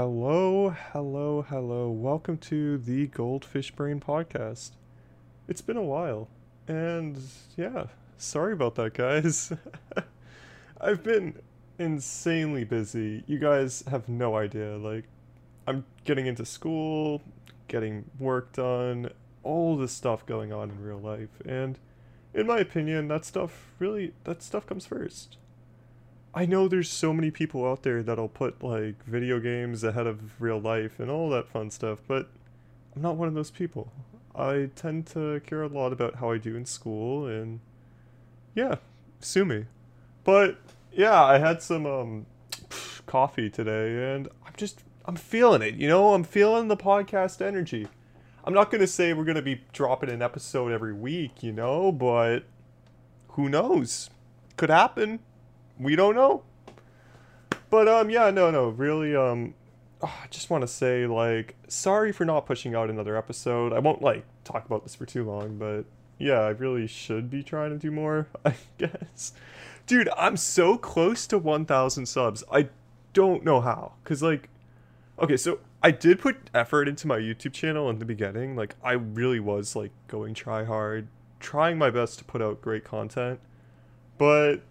Hello, hello, hello. Welcome to the Goldfish Brain podcast. It's been a while, and yeah, sorry about that, guys. I've been insanely busy. You guys have no idea. Like, I'm getting into school, getting work done, all this stuff going on in real life, and in my opinion, that stuff really, that stuff comes first. I know there's so many people out there that'll put like video games ahead of real life and all that fun stuff, but I'm not one of those people. I tend to care a lot about how I do in school and yeah, sue me. But yeah, I had some um coffee today and I'm just I'm feeling it, you know? I'm feeling the podcast energy. I'm not going to say we're going to be dropping an episode every week, you know, but who knows? Could happen we don't know. But um yeah, no no, really um oh, I just want to say like sorry for not pushing out another episode. I won't like talk about this for too long, but yeah, I really should be trying to do more, I guess. Dude, I'm so close to 1000 subs. I don't know how cuz like okay, so I did put effort into my YouTube channel in the beginning. Like I really was like going try hard, trying my best to put out great content. But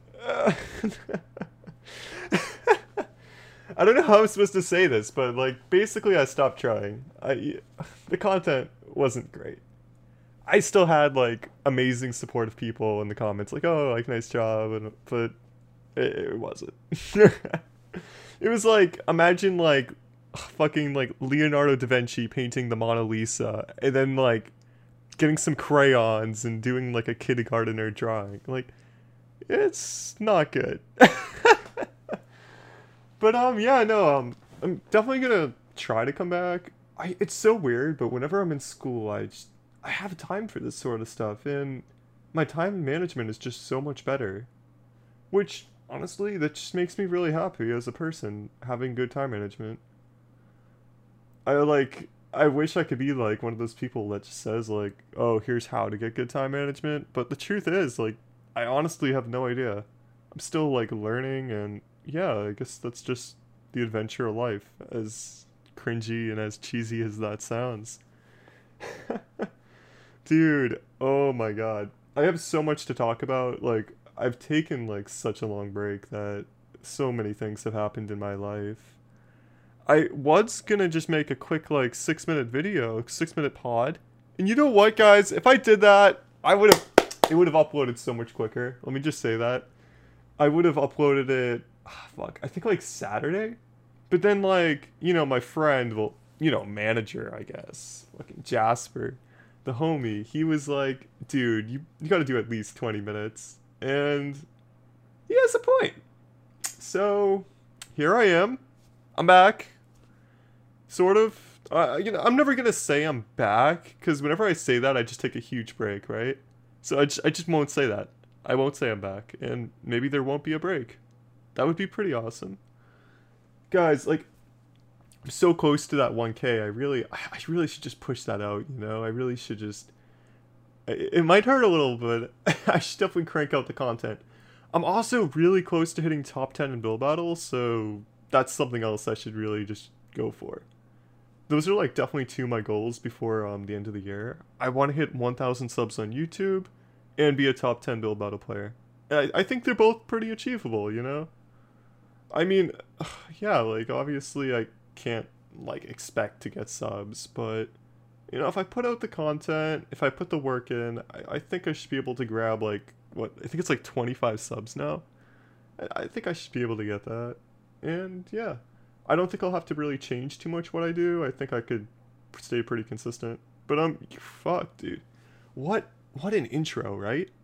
I don't know how I'm supposed to say this, but like basically I stopped trying. I the content wasn't great. I still had like amazing supportive people in the comments like, "Oh, like nice job." And but it, it wasn't. it was like imagine like fucking like Leonardo da Vinci painting the Mona Lisa and then like getting some crayons and doing like a kindergartner drawing. Like it's not good. but um yeah, no, um I'm definitely gonna try to come back. I it's so weird, but whenever I'm in school I just I have time for this sort of stuff and my time management is just so much better. Which honestly that just makes me really happy as a person having good time management. I like I wish I could be like one of those people that just says like, "Oh, here's how to get good time management." But the truth is, like I honestly have no idea. I'm still like learning, and yeah, I guess that's just the adventure of life, as cringy and as cheesy as that sounds. Dude, oh my god. I have so much to talk about. Like, I've taken like such a long break that so many things have happened in my life. I was gonna just make a quick like six minute video, six minute pod. And you know what, guys? If I did that, I would have it would have uploaded so much quicker. Let me just say that. I would have uploaded it, oh, fuck, I think like Saturday. But then, like, you know, my friend, well, you know, manager, I guess, fucking Jasper, the homie, he was like, dude, you, you gotta do at least 20 minutes. And he has a point. So, here I am. I'm back. Sort of. Uh, you know, I'm never gonna say I'm back, because whenever I say that, I just take a huge break, right? So I just, I just won't say that. I won't say I'm back, and maybe there won't be a break. That would be pretty awesome. Guys, like, I'm so close to that 1K. I really, I really should just push that out. You know, I really should just. It might hurt a little, but I should definitely crank out the content. I'm also really close to hitting top 10 in Build Battle, so that's something else I should really just go for those are like definitely two of my goals before um, the end of the year. I want to hit 1,000 subs on YouTube and be a top 10 build battle player. I, I think they're both pretty achievable, you know? I mean, yeah, like obviously I can't like expect to get subs, but you know, if I put out the content, if I put the work in, I, I think I should be able to grab like what I think it's like 25 subs now. I, I think I should be able to get that. And yeah. I don't think I'll have to really change too much what I do. I think I could stay pretty consistent. But um, fuck, dude, what what an intro, right?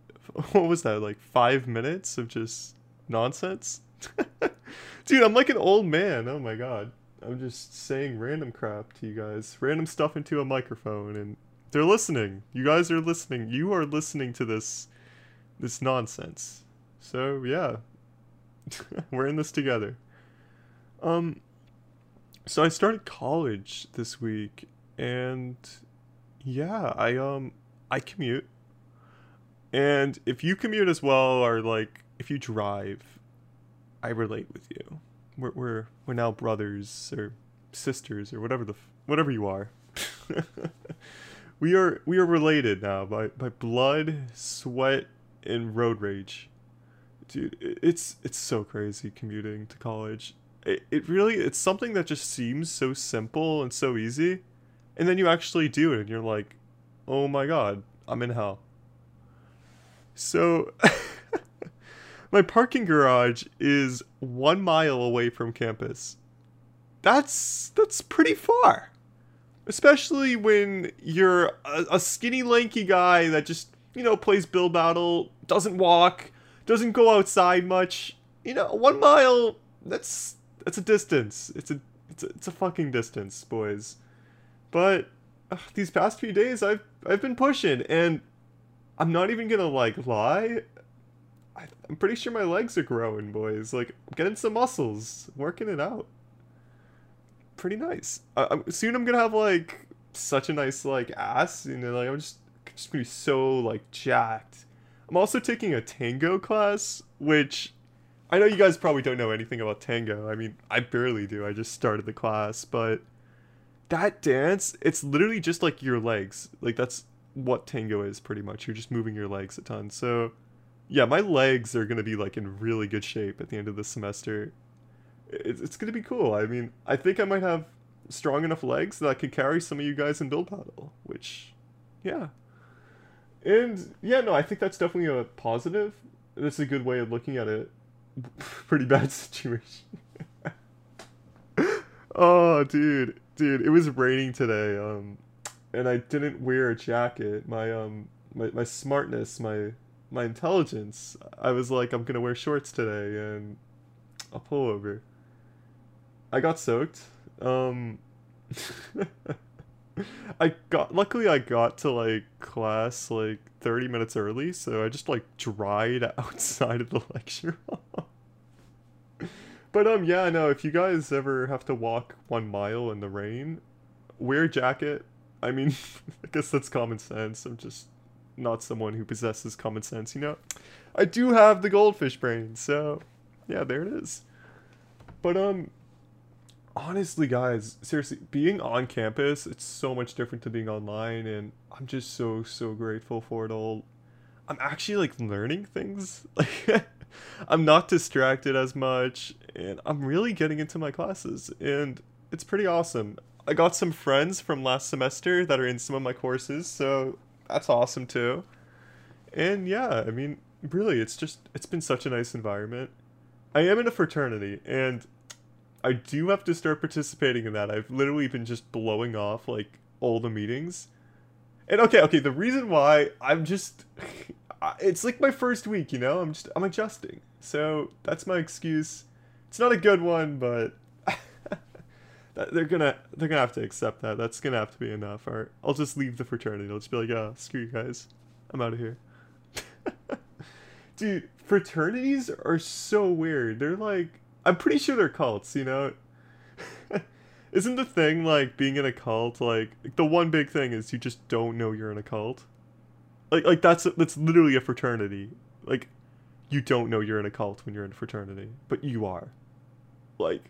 What was that like five minutes of just nonsense? dude, I'm like an old man. Oh my god, I'm just saying random crap to you guys, random stuff into a microphone, and they're listening. You guys are listening. You are listening to this this nonsense. So yeah, we're in this together. Um, so I started college this week and yeah, I um I commute. And if you commute as well or like if you drive, I relate with you. We're we're we're now brothers or sisters or whatever the whatever you are. we are we are related now by by blood, sweat, and road rage. Dude, it's it's so crazy commuting to college. It, it really it's something that just seems so simple and so easy, and then you actually do it and you're like, "Oh my god, I'm in hell." So my parking garage is 1 mile away from campus. That's that's pretty far especially when you're a, a, skinny, lanky guy that just you know plays Build Battle, doesn't walk, doesn't go outside much. You know, one mile that's that's a distance. It's a it's a, it's a fucking distance, boys. But these past few days, I've I've been pushing, and I'm not even gonna like lie. I, I'm pretty sure my legs are growing, boys. Like getting some muscles, working it out pretty nice. Uh, soon I'm gonna have like such a nice like ass, and know, like I'm just just gonna be so like jacked. I'm also taking a tango class, which I know you guys probably don't know anything about tango. I mean, I barely do. I just started the class, but that dance, it's literally just like your legs. Like that's what tango is pretty much. You're just moving your legs a ton. So, yeah, my legs are going to be like in really good shape at the end of the semester it's, it's gonna be cool. I mean, I think I might have strong enough legs that I could carry some of you guys in build battle, which, yeah. And yeah, no, I think that's definitely a positive. That's a good way of looking at it. Pretty bad situation. oh, dude, dude, it was raining today. Um, and I didn't wear a jacket. My um, my, my smartness, my my intelligence. I was like, I'm gonna wear shorts today and a pullover. I got soaked. Um, I got luckily I got to like class like 30 minutes early, so I just like dried outside of the lecture hall. but um yeah, no, if you guys ever have to walk 1 mile in the rain, wear a jacket. I mean, I guess that's common sense. I'm just not someone who possesses common sense, you know. I do have the goldfish brain, so yeah, there it is. But um honestly guys seriously being on campus it's so much different to being online and i'm just so so grateful for it all i'm actually like learning things like i'm not distracted as much and i'm really getting into my classes and it's pretty awesome i got some friends from last semester that are in some of my courses so that's awesome too and yeah i mean really it's just it's been such a nice environment i am in a fraternity and I do have to start participating in that. I've literally been just blowing off like all the meetings. And okay, okay, the reason why I'm just it's like my first week, you know? I'm just I'm adjusting. So, that's my excuse. It's not a good one, but they're gonna they're gonna have to accept that. That's gonna have to be enough. Or I'll just leave the fraternity. I'll just be like, oh, screw you guys. I'm out of here. Dude, fraternities are so weird. They're like I'm pretty sure they're cults, you know? Isn't the thing like being in a cult like the one big thing is you just don't know you're in a cult? Like like that's that's literally a fraternity. Like you don't know you're in a cult when you're in a fraternity, but you are. Like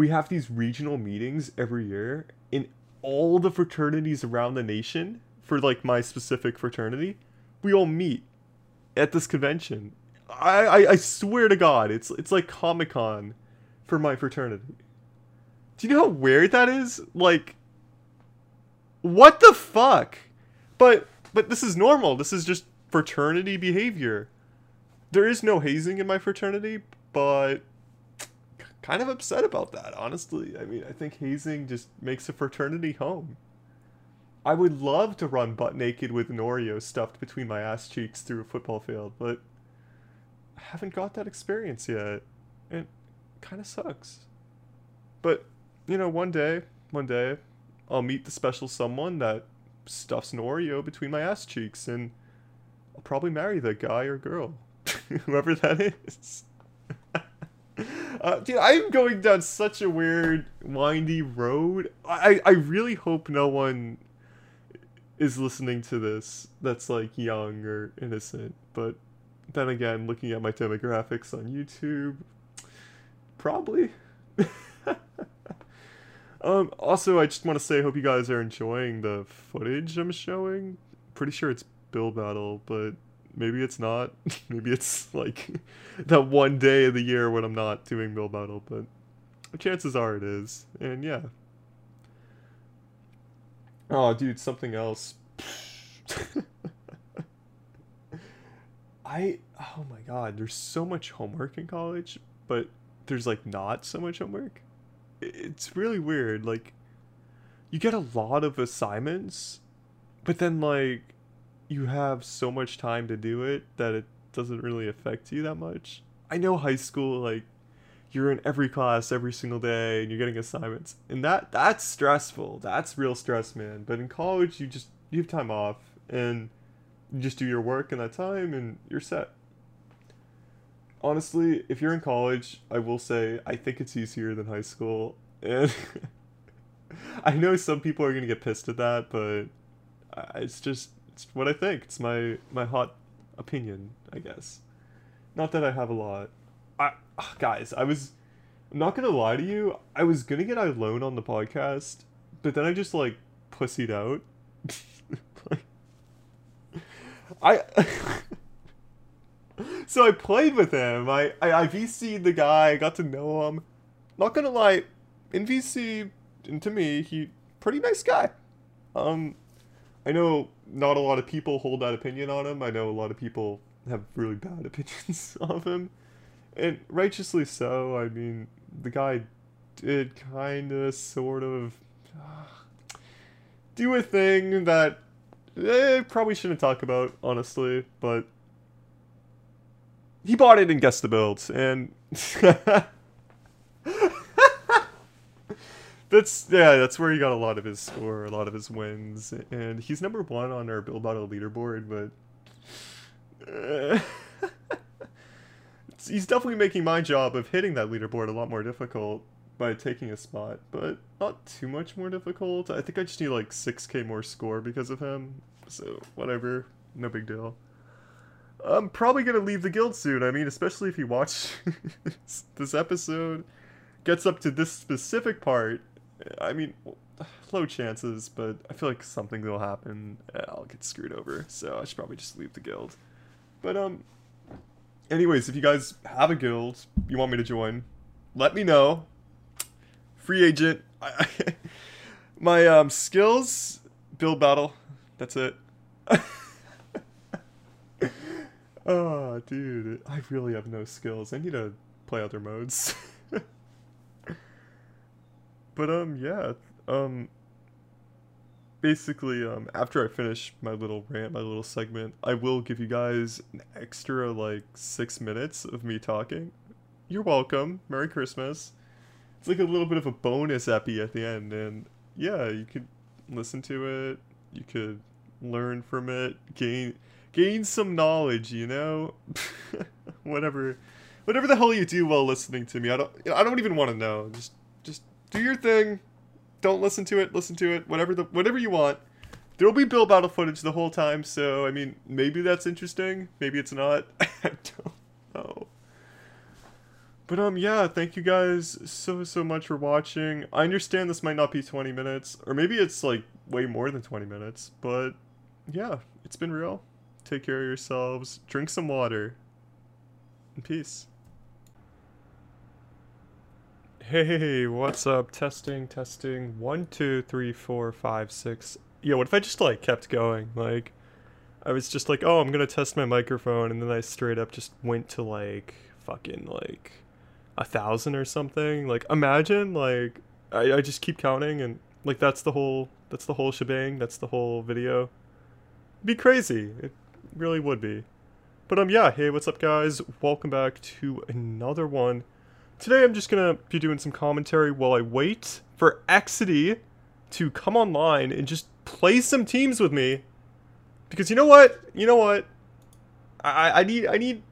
we have these regional meetings every year in all the fraternities around the nation for like my specific fraternity. We all meet at this convention I, I, I swear to God, it's it's like Comic Con for my fraternity. Do you know how weird that is? Like, what the fuck? But but this is normal. This is just fraternity behavior. There is no hazing in my fraternity, but kind of upset about that, honestly. I mean, I think hazing just makes a fraternity home. I would love to run butt naked with an Oreo stuffed between my ass cheeks through a football field, but I haven't got that experience yet. It kind of sucks. But, you know, one day, one day, I'll meet the special someone that stuffs an Oreo between my ass cheeks and I'll probably marry that guy or girl. Whoever that is. Uh, dude, I'm going down such a weird, windy road. I, I really hope no one is listening to this that's like young or innocent, but then again, looking at my demographics on YouTube, probably. Um, also, I just want to say, I hope you guys are enjoying the footage I'm showing. Pretty sure it's Build Battle, but maybe it's not. maybe it's like that one day of the year when I'm not doing Build Battle, but chances are it is. And yeah. Oh, dude, something else. I oh my god, there's so much homework in college, but there's like not so much homework. It's really weird. Like you get a lot of assignments, but then like you have so much time to do it that it doesn't really affect you that much. I know high school like you're in every class every single day and you're getting assignments. And that that's stressful. That's real stress, man. But in college you just you have time off and you just do your work in that time and you're set. Honestly, if you're in college, I will say I think it's easier than high school. And I know some people are going to get pissed at that, but uh, it's just it's what I think. It's my my hot opinion, I guess. Not that I have a lot. I guys, I was I'm not gonna lie to you. I was gonna get alone on the podcast, but then I just like pussied out. I so I played with him. I, I I VC'd the guy. I got to know him. Not gonna lie, in VC, and to me, he pretty nice guy. Um, I know not a lot of people hold that opinion on him. I know a lot of people have really bad opinions of him, and righteously so. I mean, the guy did kind of, sort of, uh, do a thing that eh, probably shouldn't talk about, honestly, but he bought it and guessed the build, and that's yeah, that's where he got a lot of his score, a lot of his wins, and he's number one on our build battle leaderboard, but uh, he's definitely making my job of hitting that leaderboard a lot more difficult by taking a spot, but not too much more difficult. I think I just need like 6k more score because of him, so whatever, no big deal. I'm probably gonna leave the guild soon. I mean, especially if you watch this episode, gets up to this specific part. I mean, low chances, but I feel like something will happen. I'll get screwed over, so I should probably just leave the guild. But um, anyways, if you guys have a guild you want me to join, let me know. Free agent. my um skills build battle. That's it. Oh, dude, I really have no skills. I need to play other modes. but um, yeah, um, basically, um, after I finish my little rant, my little segment, I will give you guys an extra like six minutes of me talking. You're welcome. Merry Christmas. It's like a little bit of a bonus epi at the end, and yeah, you could listen to it. You could learn from it, gain gain some knowledge, you know? whatever whatever the hell you do while listening to me. I don't I don't even want to know. Just do your thing. Don't listen to it. Listen to it. Whatever the whatever you want. There'll be build battle footage the whole time, so I mean, maybe that's interesting. Maybe it's not. I don't know. But um yeah, thank you guys so so much for watching. I understand this might not be 20 minutes or maybe it's like way more than 20 minutes, but yeah, it's been real. Take care of yourselves. Drink some water. And peace. Hey, what's up? Testing, testing. One, two, three, four, five, six. Yeah, what if I just like kept going? Like, I was just like, oh, I'm gonna test my microphone, and then I straight up just went to like fucking like a thousand or something. Like, imagine like I, I just keep counting, and like that's the whole that's the whole shebang. That's the whole video. It'd be crazy. It, really would be. But um, yeah, hey, what's up, guys? Welcome back to another one. Today I'm just gonna be doing some commentary while I wait for XD to come online and just play some teams with me. Because you know what? You know what? I, I need I need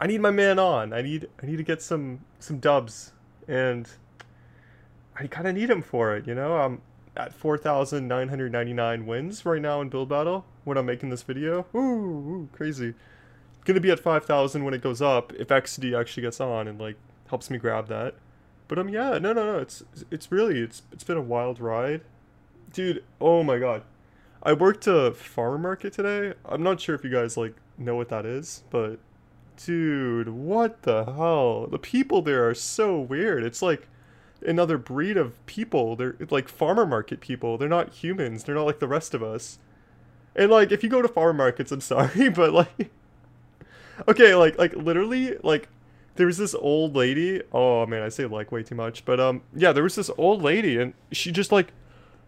I need my man on. I need I need to get some some dubs and I kind of need him for it, you know? I'm at 4,999 wins right now in Build Battle when I'm making this video. Ooh, ooh crazy. Gonna be at 5,000 when it goes up if XD actually gets on and like helps me grab that. But um, yeah, no, no, no. It's it's really it's it's been a wild ride, dude. Oh my god, I worked a farmer market today. I'm not sure if you guys like know what that is, but dude, what the hell? The people there are so weird. It's like another breed of people. They're like farmer market people. They're not humans. They're not like the rest of us. And like if you go to farmer markets, I'm sorry, but like Okay, like like literally like there was this old lady. Oh man, I say like way too much, but um yeah, there was this old lady and she just like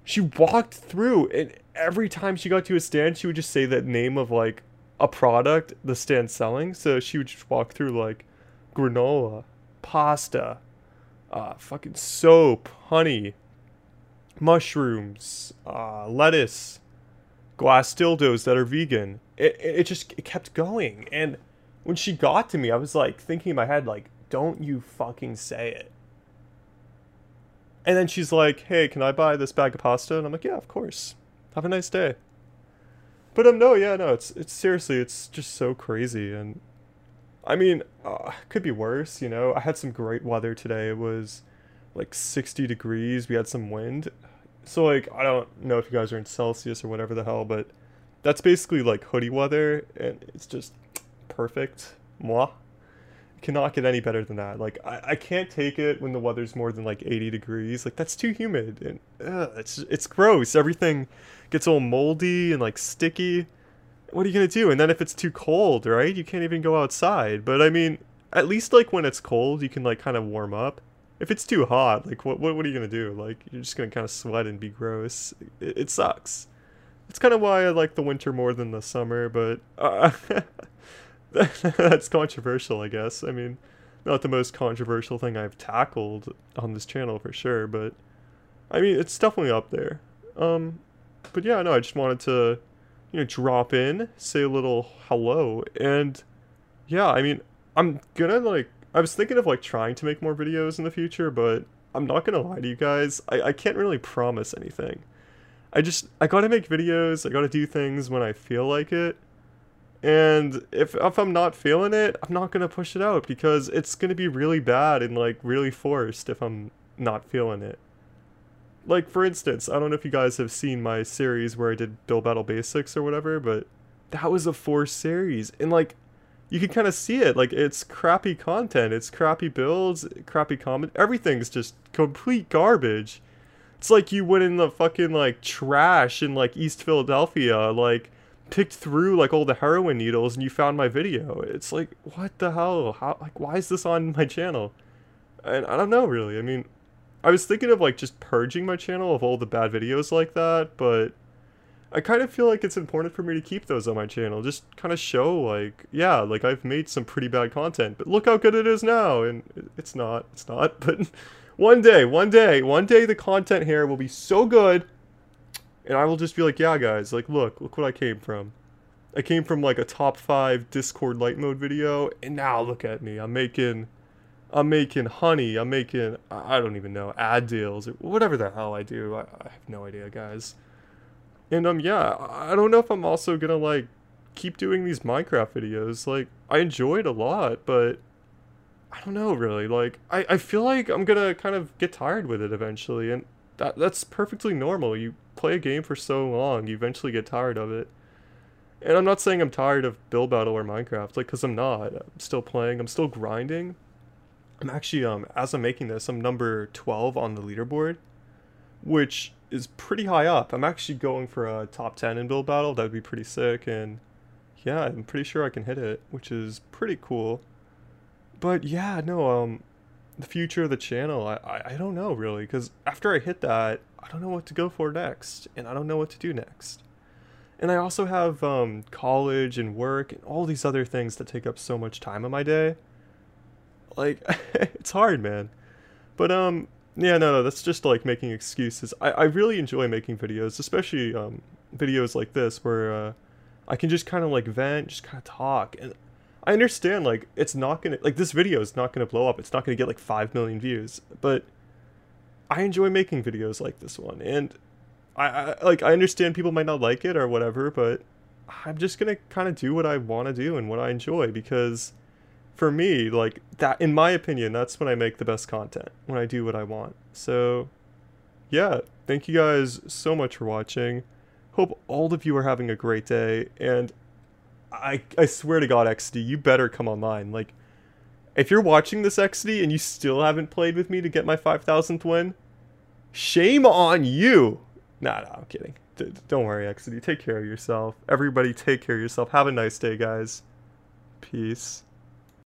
she walked through and every time she got to a stand, she would just say that name of like a product the stand selling. So she would just walk through like granola, pasta, uh, fucking soap, honey, mushrooms, uh, lettuce, glass dildos that are vegan. It, it just it kept going. And when she got to me, I was like thinking in my head, like, don't you fucking say it. And then she's like, hey, can I buy this bag of pasta? And I'm like, yeah, of course. Have a nice day. But um, no, yeah, no, it's it's seriously, it's just so crazy, and I mean, uh, could be worse, you know. I had some great weather today. It was like 60 degrees. We had some wind, so like I don't know if you guys are in Celsius or whatever the hell, but that's basically like hoodie weather, and it's just perfect. Moi. Cannot get any better than that. Like I, I can't take it when the weather's more than like 80 degrees. Like that's too humid and ugh, it's it's gross. Everything gets all moldy and like sticky. What are you gonna do? And then if it's too cold, right? You can't even go outside. But I mean, at least like when it's cold, you can like kind of warm up. If it's too hot, like what what, what are you gonna do? Like you're just gonna kind of sweat and be gross. It, it sucks. It's kind of why I like the winter more than the summer, but uh, that's controversial, I guess. I mean, not the most controversial thing I've tackled on this channel for sure, but I mean, it's definitely up there. Um, but yeah, no, I just wanted to, you know, drop in, say a little hello, and yeah, I mean, I'm gonna like, I was thinking of like trying to make more videos in the future, but I'm not gonna lie to you guys, I, I can't really promise anything. I just, I gotta make videos, I gotta do things when I feel like it. And if if I'm not feeling it, I'm not gonna push it out because it's gonna be really bad and like really forced if I'm not feeling it. Like for instance, I don't know if you guys have seen my series where I did Build Battle Basics or whatever, but that was a forced series. And like you can kind of see it. Like it's crappy content, it's crappy builds, crappy comment. Everything's just complete garbage. It's like you went in the fucking like trash in like East Philadelphia, like picked through like all the heroin needles and you found my video. It's like, what the hell? How like why is this on my channel? And I don't know really. I mean, I was thinking of like just purging my channel of all the bad videos like that, but I kind of feel like it's important for me to keep those on my channel. Just kind of show like, yeah, like I've made some pretty bad content, but look how good it is now. And it's not, it's not, but one day, one day, one day the content here will be so good and I will just be like, yeah, guys, like, look, look what I came from. I came from like a top five Discord light mode video, and now look at me. I'm making, I'm making honey. I'm making, I don't even know, ad deals or whatever the hell I do. I, I have no idea, guys. And um, yeah, I don't know if I'm also gonna like keep doing these Minecraft videos. Like, I enjoy it a lot, but I don't know really. Like, I, I feel like I'm gonna kind of get tired with it eventually, and that that's perfectly normal. You play a game for so long, you eventually get tired of it. And I'm not saying I'm tired of Build Battle or Minecraft, like, because I'm not. I'm still playing, I'm still grinding. I'm actually, um, as I'm making this, I'm number 12 on the leaderboard, which is pretty high up. I'm actually going for a top 10 in Build Battle. That would be pretty sick, and yeah, I'm pretty sure I can hit it, which is pretty cool. But yeah, no, um, the future of the channel, I, I, I don't know really, because after I hit that, I don't know what to go for next, and I don't know what to do next. And I also have um, college and work and all these other things that take up so much time of my day. Like, it's hard, man. But, um, yeah, no, no, that's just like making excuses. I, I really enjoy making videos, especially um, videos like this where uh, I can just kind of like vent, just kind of talk. And I understand, like, it's not gonna, like, this video is not gonna blow up. It's not gonna get like 5 million views. But I enjoy making videos like this one, and I, I like I understand people might not like it or whatever, but I'm just gonna kind of do what I want to do and what I enjoy because for me, like that in my opinion, that's when I make the best content, when I do what I want. So yeah, thank you guys so much for watching. Hope all of you are having a great day and I I swear to god XD, you better come online. Like if you're watching this XD and you still haven't played with me to get my 5000th win, shame on you. Nah, I'm kidding. D- don't worry, XD. Take care of yourself. Everybody take care of yourself. Have a nice day, guys. Peace.